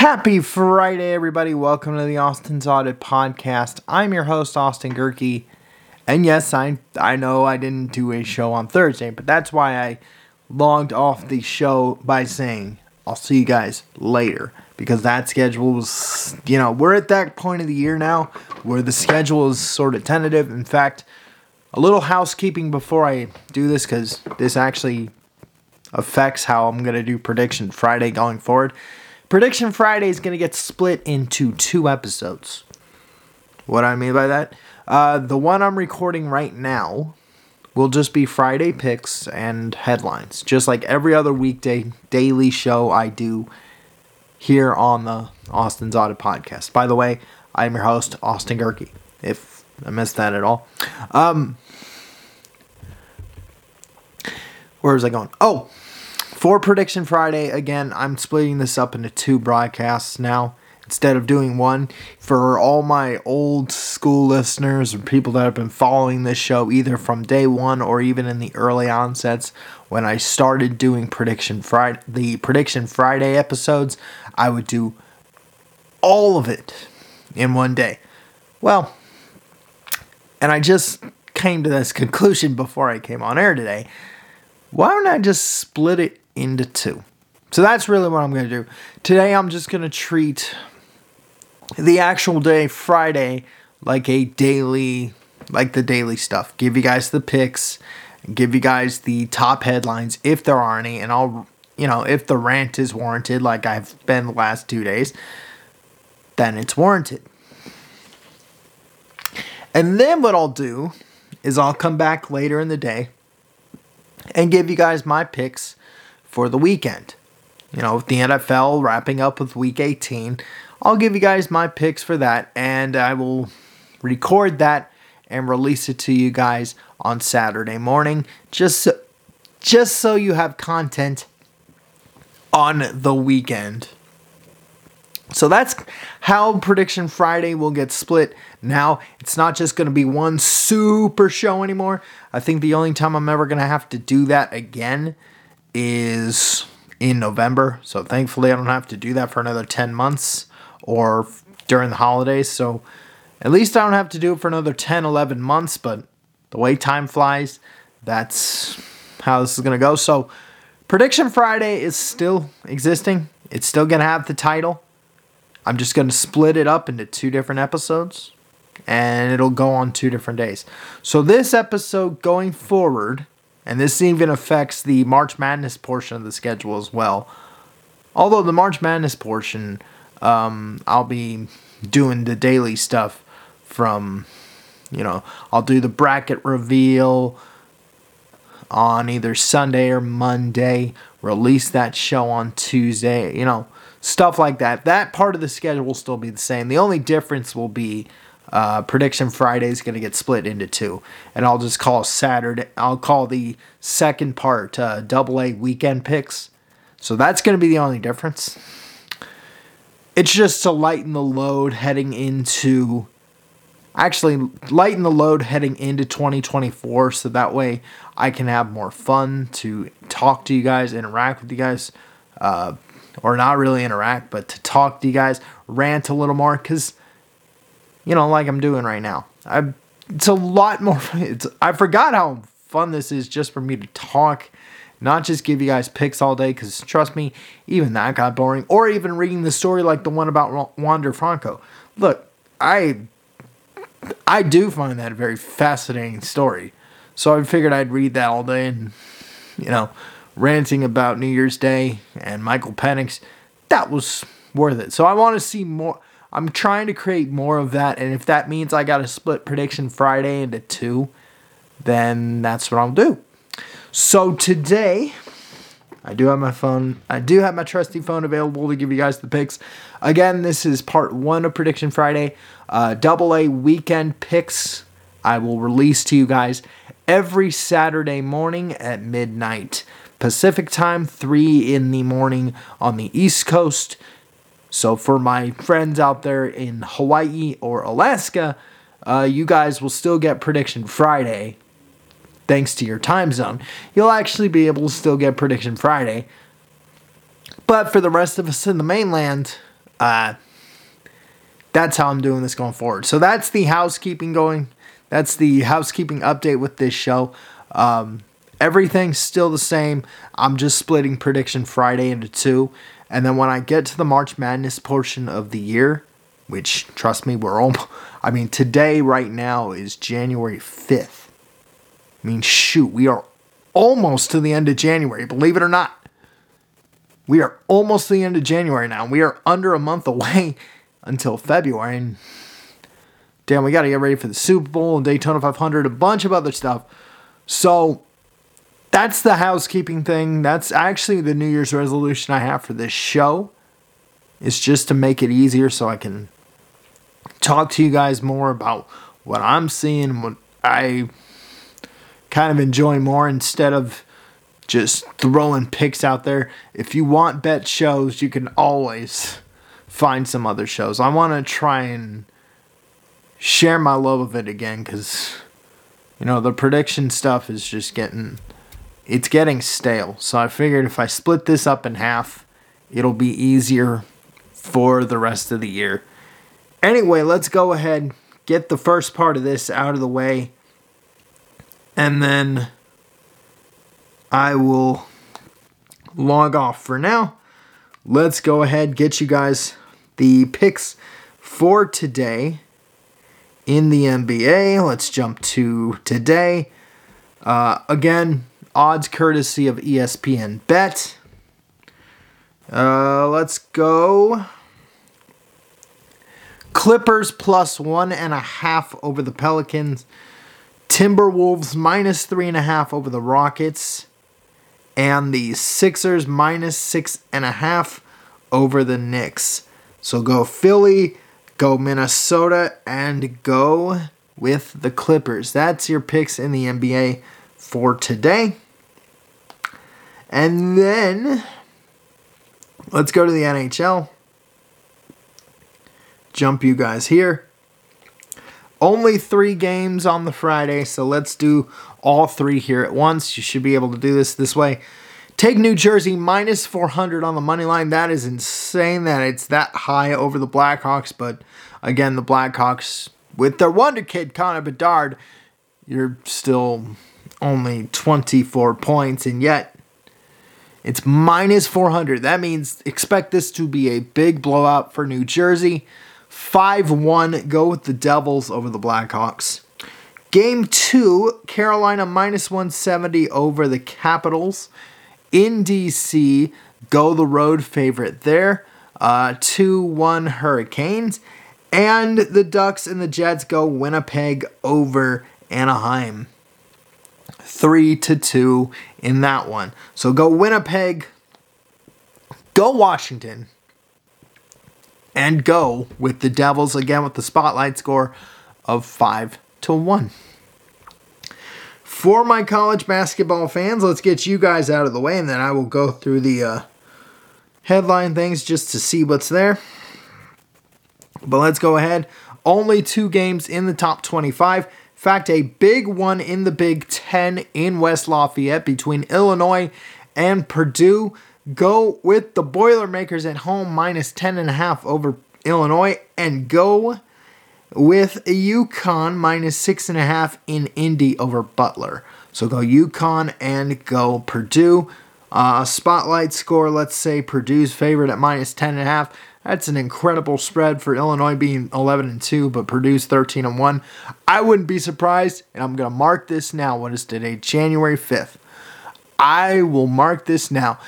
Happy Friday, everybody. Welcome to the Austin's Audit Podcast. I'm your host, Austin Gehrke. And yes, I, I know I didn't do a show on Thursday, but that's why I logged off the show by saying, I'll see you guys later. Because that schedule was, you know, we're at that point of the year now where the schedule is sort of tentative. In fact, a little housekeeping before I do this, because this actually affects how I'm going to do Prediction Friday going forward. Prediction Friday is going to get split into two episodes. What I mean by that? Uh, the one I'm recording right now will just be Friday picks and headlines, just like every other weekday daily show I do here on the Austin's Audit Podcast. By the way, I'm your host, Austin Gehrke, if I missed that at all. Um, where was I going? Oh, for Prediction Friday, again, I'm splitting this up into two broadcasts now instead of doing one. For all my old school listeners or people that have been following this show either from day one or even in the early onsets when I started doing Prediction Friday, the Prediction Friday episodes, I would do all of it in one day. Well, and I just came to this conclusion before I came on air today. Why don't I just split it into two? So that's really what I'm going to do. Today, I'm just going to treat the actual day, Friday, like a daily, like the daily stuff. Give you guys the picks, give you guys the top headlines if there are any, and I'll, you know, if the rant is warranted, like I've been the last two days, then it's warranted. And then what I'll do is I'll come back later in the day and give you guys my picks for the weekend. You know, the NFL wrapping up with week 18, I'll give you guys my picks for that and I will record that and release it to you guys on Saturday morning just so, just so you have content on the weekend. So that's how Prediction Friday will get split. Now, it's not just going to be one super show anymore. I think the only time I'm ever going to have to do that again is in November. So thankfully, I don't have to do that for another 10 months or during the holidays. So at least I don't have to do it for another 10, 11 months. But the way time flies, that's how this is going to go. So Prediction Friday is still existing, it's still going to have the title. I'm just going to split it up into two different episodes and it'll go on two different days. So, this episode going forward, and this even affects the March Madness portion of the schedule as well. Although the March Madness portion, um, I'll be doing the daily stuff from, you know, I'll do the bracket reveal on either Sunday or Monday, release that show on Tuesday, you know stuff like that. That part of the schedule will still be the same. The only difference will be uh, prediction Friday is going to get split into two, and I'll just call Saturday. I'll call the second part uh, double A weekend picks. So that's going to be the only difference. It's just to lighten the load heading into. Actually, lighten the load heading into 2024 so that way I can have more fun to talk to you guys, interact with you guys, uh, or not really interact, but to talk to you guys, rant a little more, because, you know, like I'm doing right now. I, it's a lot more. It's, I forgot how fun this is just for me to talk, not just give you guys picks all day, because trust me, even that got boring. Or even reading the story like the one about Wander Franco. Look, I I do find that a very fascinating story. So I figured I'd read that all day and, you know, ranting about New Year's Day and Michael Penix, that was worth it. So I want to see more. I'm trying to create more of that, and if that means I got to split prediction Friday into two, then that's what I'll do. So today, I do have my phone. I do have my trusty phone available to give you guys the picks. Again, this is part one of Prediction Friday. Uh, double A weekend picks. I will release to you guys every Saturday morning at midnight. Pacific time, 3 in the morning on the East Coast. So, for my friends out there in Hawaii or Alaska, uh, you guys will still get Prediction Friday thanks to your time zone. You'll actually be able to still get Prediction Friday. But for the rest of us in the mainland, Uh, that's how I'm doing this going forward. So that's the housekeeping going. That's the housekeeping update with this show. Um, everything's still the same. I'm just splitting prediction Friday into two. And then when I get to the March Madness portion of the year, which trust me, we're almost, I mean, today, right now, is January 5th. I mean, shoot, we are almost to the end of January, believe it or not. We are almost to the end of January now. We are under a month away until February. And damn, we got to get ready for the Super Bowl and Daytona 500, a bunch of other stuff. So that's the housekeeping thing. That's actually the New Year's resolution I have for this show. It's just to make it easier so I can talk to you guys more about what I'm seeing, and what I kind of enjoy more instead of just throwing picks out there. If you want bet shows, you can always find some other shows. I want to try and share my love of it again because, you know, the prediction stuff is just getting. It's getting stale. So I figured if I split this up in half, it'll be easier for the rest of the year. Anyway, let's go ahead, get the first part of this out of the way, and then I will log off for now. Let's go ahead, get you guys the picks for today in the NBA. Let's jump to today. Uh, again, odds courtesy of ESPN Bet. Uh, let's go. Clippers plus one and a half over the Pelicans. Timberwolves minus three and a half over the Rockets and the Sixers minus six and a half over the Knicks. So go Philly, go Minnesota, and go with the Clippers. That's your picks in the NBA for today. And then let's go to the NHL. Jump you guys here. Only three games on the Friday, so let's do all three here at once. You should be able to do this this way. Take New Jersey minus 400 on the money line. That is insane that it's that high over the Blackhawks, but again, the Blackhawks with their wonder kid Connor Bedard, you're still only 24 points, and yet it's minus 400. That means expect this to be a big blowout for New Jersey. 5 1, go with the Devils over the Blackhawks. Game 2, Carolina minus 170 over the Capitals. In DC, go the road favorite there. Uh, 2 1 Hurricanes. And the Ducks and the Jets go Winnipeg over Anaheim. 3 to 2 in that one. So go Winnipeg, go Washington, and go with the Devils again with the spotlight score of 5 to 1. For my college basketball fans, let's get you guys out of the way and then I will go through the uh, headline things just to see what's there. But let's go ahead. Only two games in the top 25. Fact, a big one in the Big Ten in West Lafayette between Illinois and Purdue go with the Boilermakers at home minus 10.5 over Illinois and go with UConn minus 6.5 in Indy over Butler. So go UConn and go Purdue. Uh, spotlight score, let's say Purdue's favorite at minus 10.5. That's an incredible spread for Illinois being 11 and 2, but Purdue's 13 and 1. I wouldn't be surprised, and I'm going to mark this now. What is today? January 5th. I will mark this now.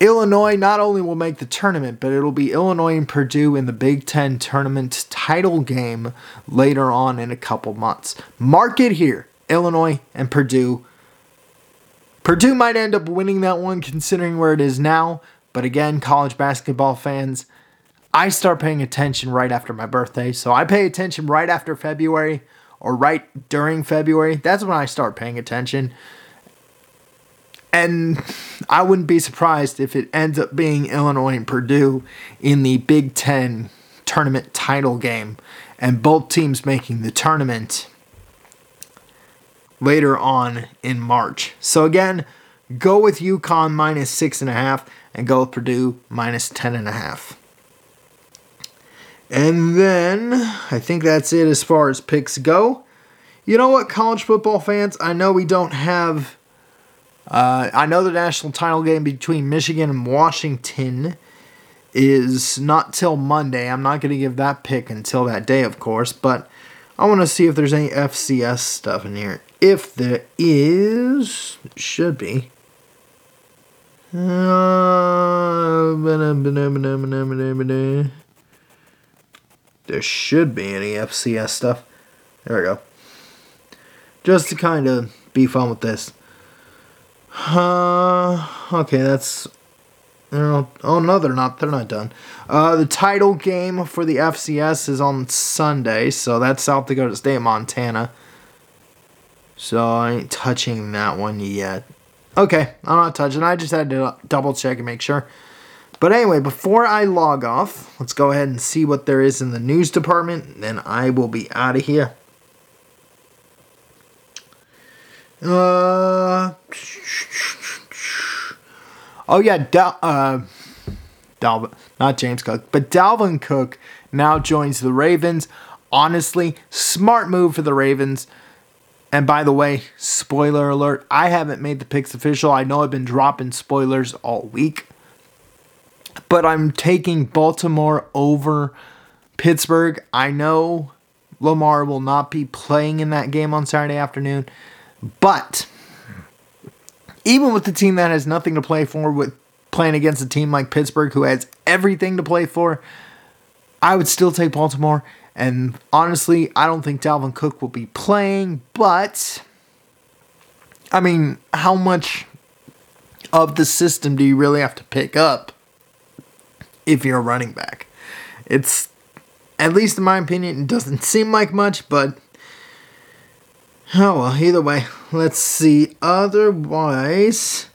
Illinois not only will make the tournament, but it'll be Illinois and Purdue in the Big Ten tournament title game later on in a couple months. Mark it here Illinois and Purdue. Purdue might end up winning that one considering where it is now, but again, college basketball fans, I start paying attention right after my birthday. So I pay attention right after February or right during February. That's when I start paying attention. And I wouldn't be surprised if it ends up being Illinois and Purdue in the Big Ten tournament title game, and both teams making the tournament later on in March. So again, go with UConn minus six and a half, and go with Purdue minus ten and a half. And then I think that's it as far as picks go. You know what, college football fans? I know we don't have. Uh, I know the national title game between Michigan and Washington is not till Monday. I'm not going to give that pick until that day, of course, but I want to see if there's any FCS stuff in here. If there is, should be. Uh, there should be any FCS stuff. There we go. Just to kind of be fun with this. Uh, okay, that's. Oh, no, they're not. They're not done. Uh, the title game for the FCS is on Sunday, so that's South Dakota State, Montana. So I ain't touching that one yet. Okay, I'm not touching. I just had to double check and make sure. But anyway, before I log off, let's go ahead and see what there is in the news department. Then I will be out of here. Uh, oh yeah, Dal- uh, Dalvin, not James Cook, but Dalvin Cook now joins the Ravens. Honestly, smart move for the Ravens. And by the way, spoiler alert, I haven't made the picks official. I know I've been dropping spoilers all week but I'm taking Baltimore over Pittsburgh. I know Lamar will not be playing in that game on Saturday afternoon, but even with the team that has nothing to play for, with playing against a team like Pittsburgh who has everything to play for, I would still take Baltimore. And honestly, I don't think Dalvin Cook will be playing, but I mean, how much of the system do you really have to pick up if you're a running back. It's, at least in my opinion, it doesn't seem like much, but oh well, either way. Let's see. Otherwise,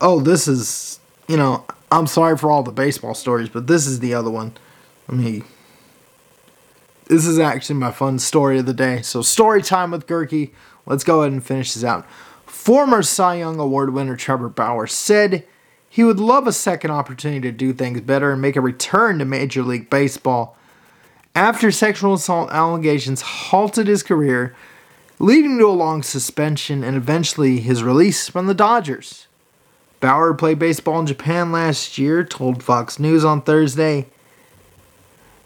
oh, this is, you know, I'm sorry for all the baseball stories, but this is the other one. Let me. This is actually my fun story of the day. So, story time with Gehrke. Let's go ahead and finish this out. Former Cy Young Award winner Trevor Bauer said he would love a second opportunity to do things better and make a return to Major League Baseball. After sexual assault allegations halted his career, leading to a long suspension and eventually his release from the Dodgers. Bauer played baseball in Japan last year, told Fox News on Thursday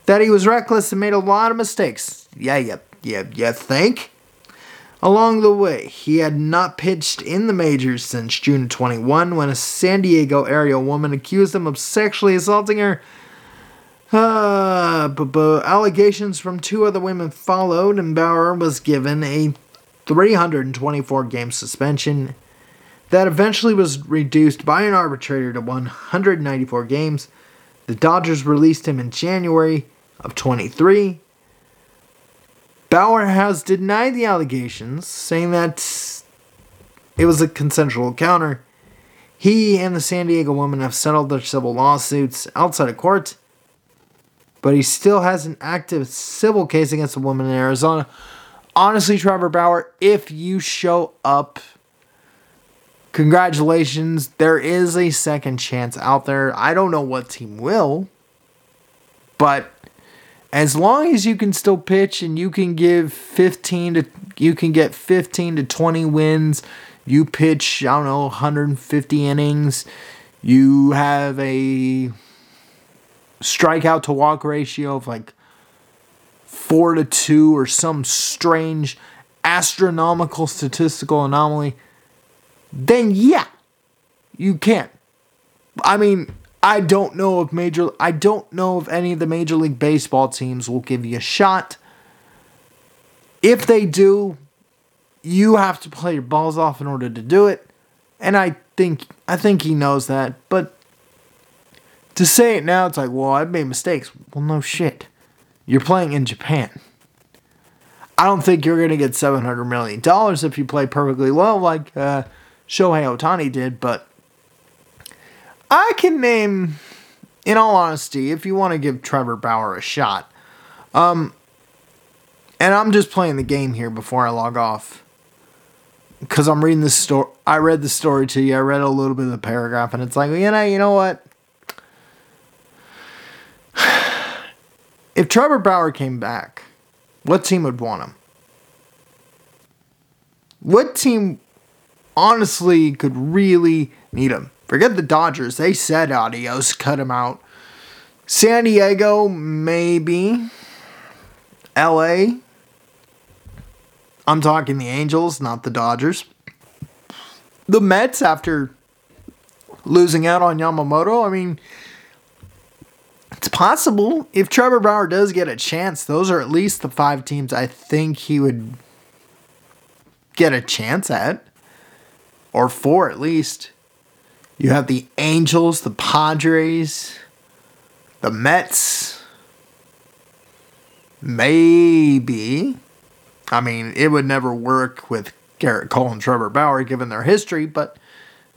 that he was reckless and made a lot of mistakes. Yeah, yeah, yeah, you think? Along the way, he had not pitched in the majors since June 21 when a San Diego area woman accused him of sexually assaulting her. Uh, but, allegations from two other women followed, and Bauer was given a 324 game suspension that eventually was reduced by an arbitrator to 194 games. The Dodgers released him in January of 23 Bauer has denied the allegations, saying that it was a consensual encounter. He and the San Diego woman have settled their civil lawsuits outside of court, but he still has an active civil case against a woman in Arizona. Honestly, Trevor Bauer, if you show up, congratulations. There is a second chance out there. I don't know what team will, but as long as you can still pitch and you can give 15 to you can get 15 to 20 wins you pitch i don't know 150 innings you have a strikeout to walk ratio of like 4 to 2 or some strange astronomical statistical anomaly then yeah you can't. i mean I don't know if major I don't know if any of the major league baseball teams will give you a shot. If they do, you have to play your balls off in order to do it. And I think I think he knows that, but to say it now it's like, "Well, I've made mistakes." Well, no shit. You're playing in Japan. I don't think you're going to get 700 million dollars if you play perfectly well like uh, Shohei Ohtani did, but I can name, in all honesty, if you want to give Trevor Bauer a shot, um, and I'm just playing the game here before I log off because I'm reading this story. I read the story to you. I read a little bit of the paragraph, and it's like, you know, you know what? If Trevor Bauer came back, what team would want him? What team honestly could really need him? Forget the Dodgers. They said adios, cut him out. San Diego, maybe. LA. I'm talking the Angels, not the Dodgers. The Mets, after losing out on Yamamoto, I mean, it's possible. If Trevor Bauer does get a chance, those are at least the five teams I think he would get a chance at. Or four at least. You have the Angels, the Padres, the Mets. Maybe. I mean, it would never work with Gerrit Cole and Trevor Bauer given their history, but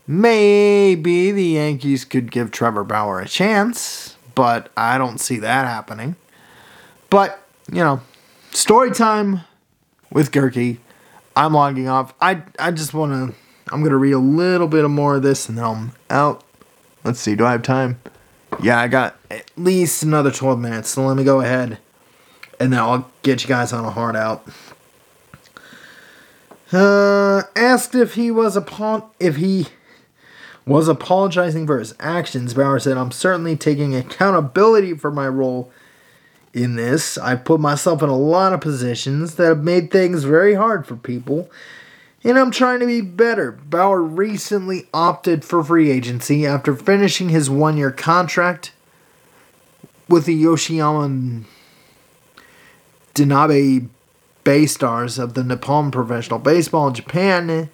maybe the Yankees could give Trevor Bauer a chance, but I don't see that happening. But, you know, story time with Gehrke. I'm logging off. I I just want to I'm going to read a little bit of more of this and then I'm out. Let's see, do I have time? Yeah, I got at least another 12 minutes, so let me go ahead and then I'll get you guys on a hard out. Uh, asked if he was apo- if he was apologizing for his actions, Bauer said, "I'm certainly taking accountability for my role in this. I've put myself in a lot of positions that have made things very hard for people, and I'm trying to be better." Bauer recently opted for free agency after finishing his one-year contract with the Yoshiyama Danabe Bay Stars of the Nippon Professional Baseball in Japan.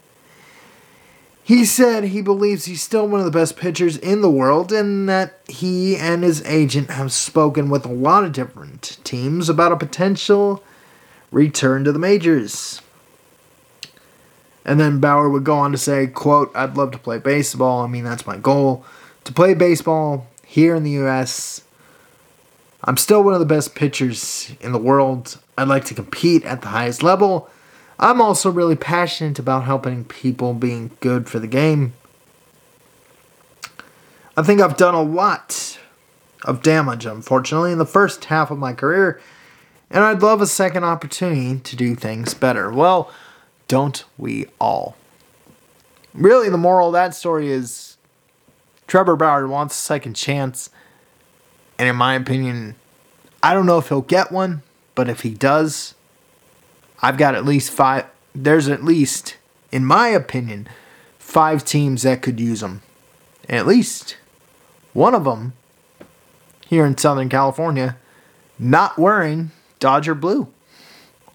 He said he believes he's still one of the best pitchers in the world and that he and his agent have spoken with a lot of different teams about a potential return to the majors. And then Bauer would go on to say, quote, I'd love to play baseball. I mean, that's my goal. To play baseball here in the US. I'm still one of the best pitchers in the world. I'd like to compete at the highest level. I'm also really passionate about helping people being good for the game. I think I've done a lot of damage, unfortunately, in the first half of my career, and I'd love a second opportunity to do things better. Well, don't we all? Really, the moral of that story is Trevor Bauer wants a second chance, and in my opinion, I don't know if he'll get one but if he does, I've got at least five. There's at least, in my opinion, five teams that could use him. At least one of them here in Southern California not wearing Dodger blue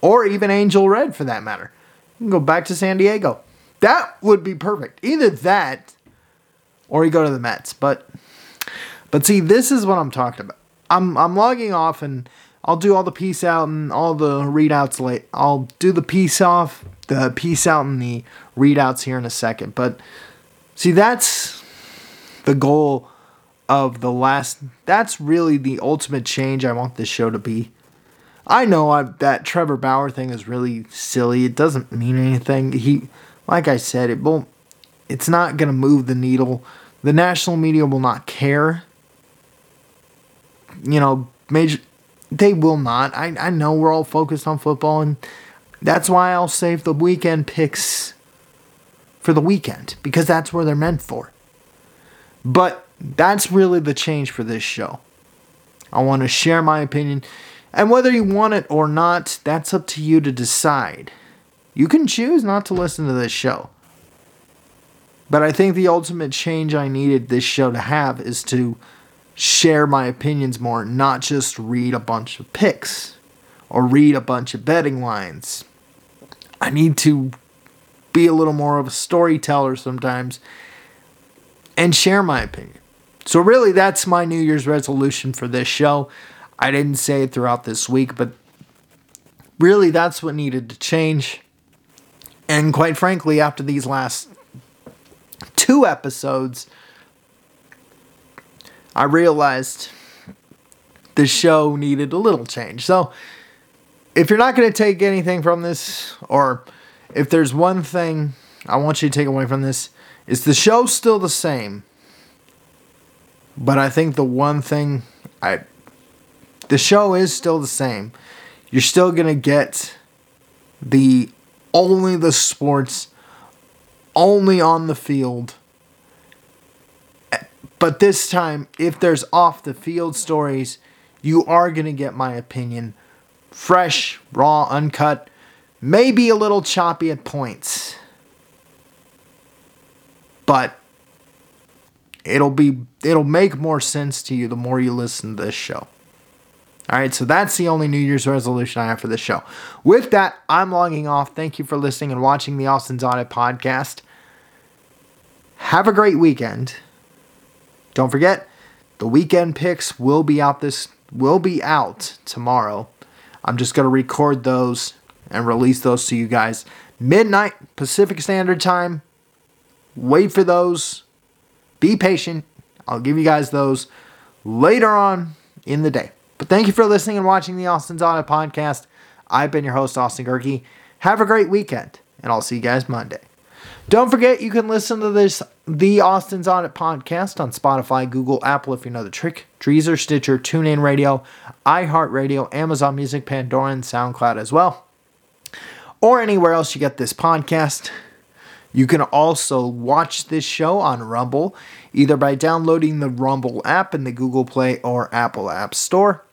or even Angel red for that matter. Go back to San Diego. That would be perfect. Either that or you go to the Mets. But but see, this is what I'm talking about. I'm I'm logging off and I'll do all the peace out and all the readouts late. I'll do the peace off, the peace out and the readouts here in a second. But see, that's the goal of the last. That's really the ultimate change I want this show to be. I know I, that Trevor Bauer thing is really silly. It doesn't mean anything. He, like I said, it won't. It's not gonna move the needle. The national media will not care. You know, major they will not. I, I know we're all focused on football, and that's why I'll save the weekend picks for the weekend because that's where they're meant for. But that's really the change for this show. I want to share my opinion, and whether you want it or not, that's up to you to decide. You can choose not to listen to this show. But I think the ultimate change I needed this show to have is to share my opinions more, not just read a bunch of picks or read a bunch of betting lines. I need to be a little more of a storyteller sometimes and share my opinion. So, really, that's my New Year's resolution for this show. I didn't say it throughout this week, but really, that's what needed to change. And quite frankly, after these last two episodes, I realized the show needed a little change. So, if you're not going to take anything from this, or if there's one thing I want you to take away from this, is the show's still the same. But I think the one thing I the show is still the same. You're still to get the only the sports, only on the field. But this time, if there's off the field stories, you are going to get my opinion. Fresh, raw, uncut, maybe a little choppy at points. But it'll be it'll make more sense to you the more you listen to this show. All right, so that's the only New Year's resolution I have for this show. With that, I'm logging off. Thank you for listening and watching the Austin's Audit podcast. Have a great weekend. Don't forget, the weekend picks will be out this will be out tomorrow. I'm just going to record those and release those to you guys midnight Pacific Standard Time. Wait for those. Be patient. I'll give you guys those later on in the day. But thank you for listening and watching the Austin's Audit podcast. I've been your host, Austin Gehrke. Have a great weekend, and I'll see you guys Monday. Don't forget, you can listen to this, the Austin's Audit podcast on Spotify, Google, Apple, if you know the trick, Deezer, Stitcher, TuneIn Radio, iHeartRadio, Amazon Music, Pandora, and SoundCloud as well. Or anywhere else you get this podcast. You can also watch this show on Rumble, either by downloading the Rumble app in the Google Play or Apple App Store.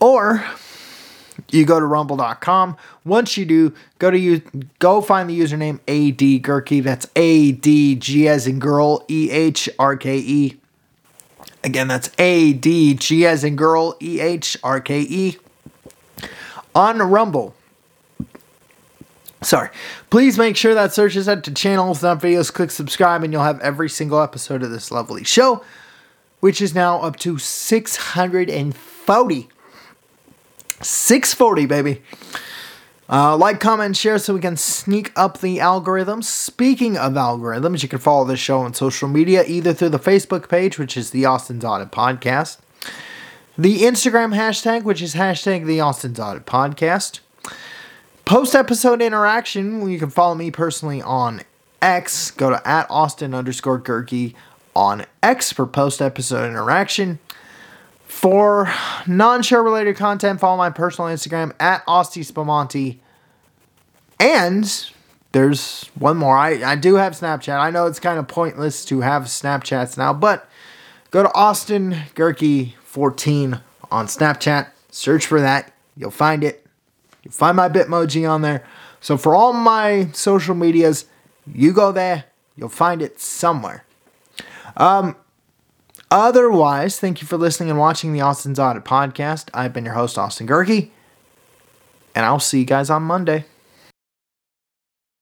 Or you go to rumble.com. Once you do, go to you go find the username AD Gehrke. That's A D G as in girl E H R K E. Again, that's A D G as in girl E H R K E on Rumble. Sorry. Please make sure that search is set to channels, not videos. Click subscribe, and you'll have every single episode of this lovely show, which is now up to 640 640, baby. Uh, like, comment, share so we can sneak up the algorithm. Speaking of algorithms, you can follow this show on social media either through the Facebook page, which is the Austin's Audit Podcast, the Instagram hashtag, which is hashtag the Austin's Audit Podcast. Post episode interaction, you can follow me personally on X. Go to at Austin underscore Gehrke on X for post episode interaction. For non show related content, follow my personal Instagram at Austin Spamonti. And there's one more. I, I do have Snapchat. I know it's kind of pointless to have Snapchats now, but go to Austin Gehrke 14 on Snapchat. Search for that. You'll find it. You'll find my Bitmoji on there. So for all my social medias, you go there. You'll find it somewhere. Um, Otherwise, thank you for listening and watching the Austin's Audit podcast. I've been your host, Austin Gehrke, and I'll see you guys on Monday.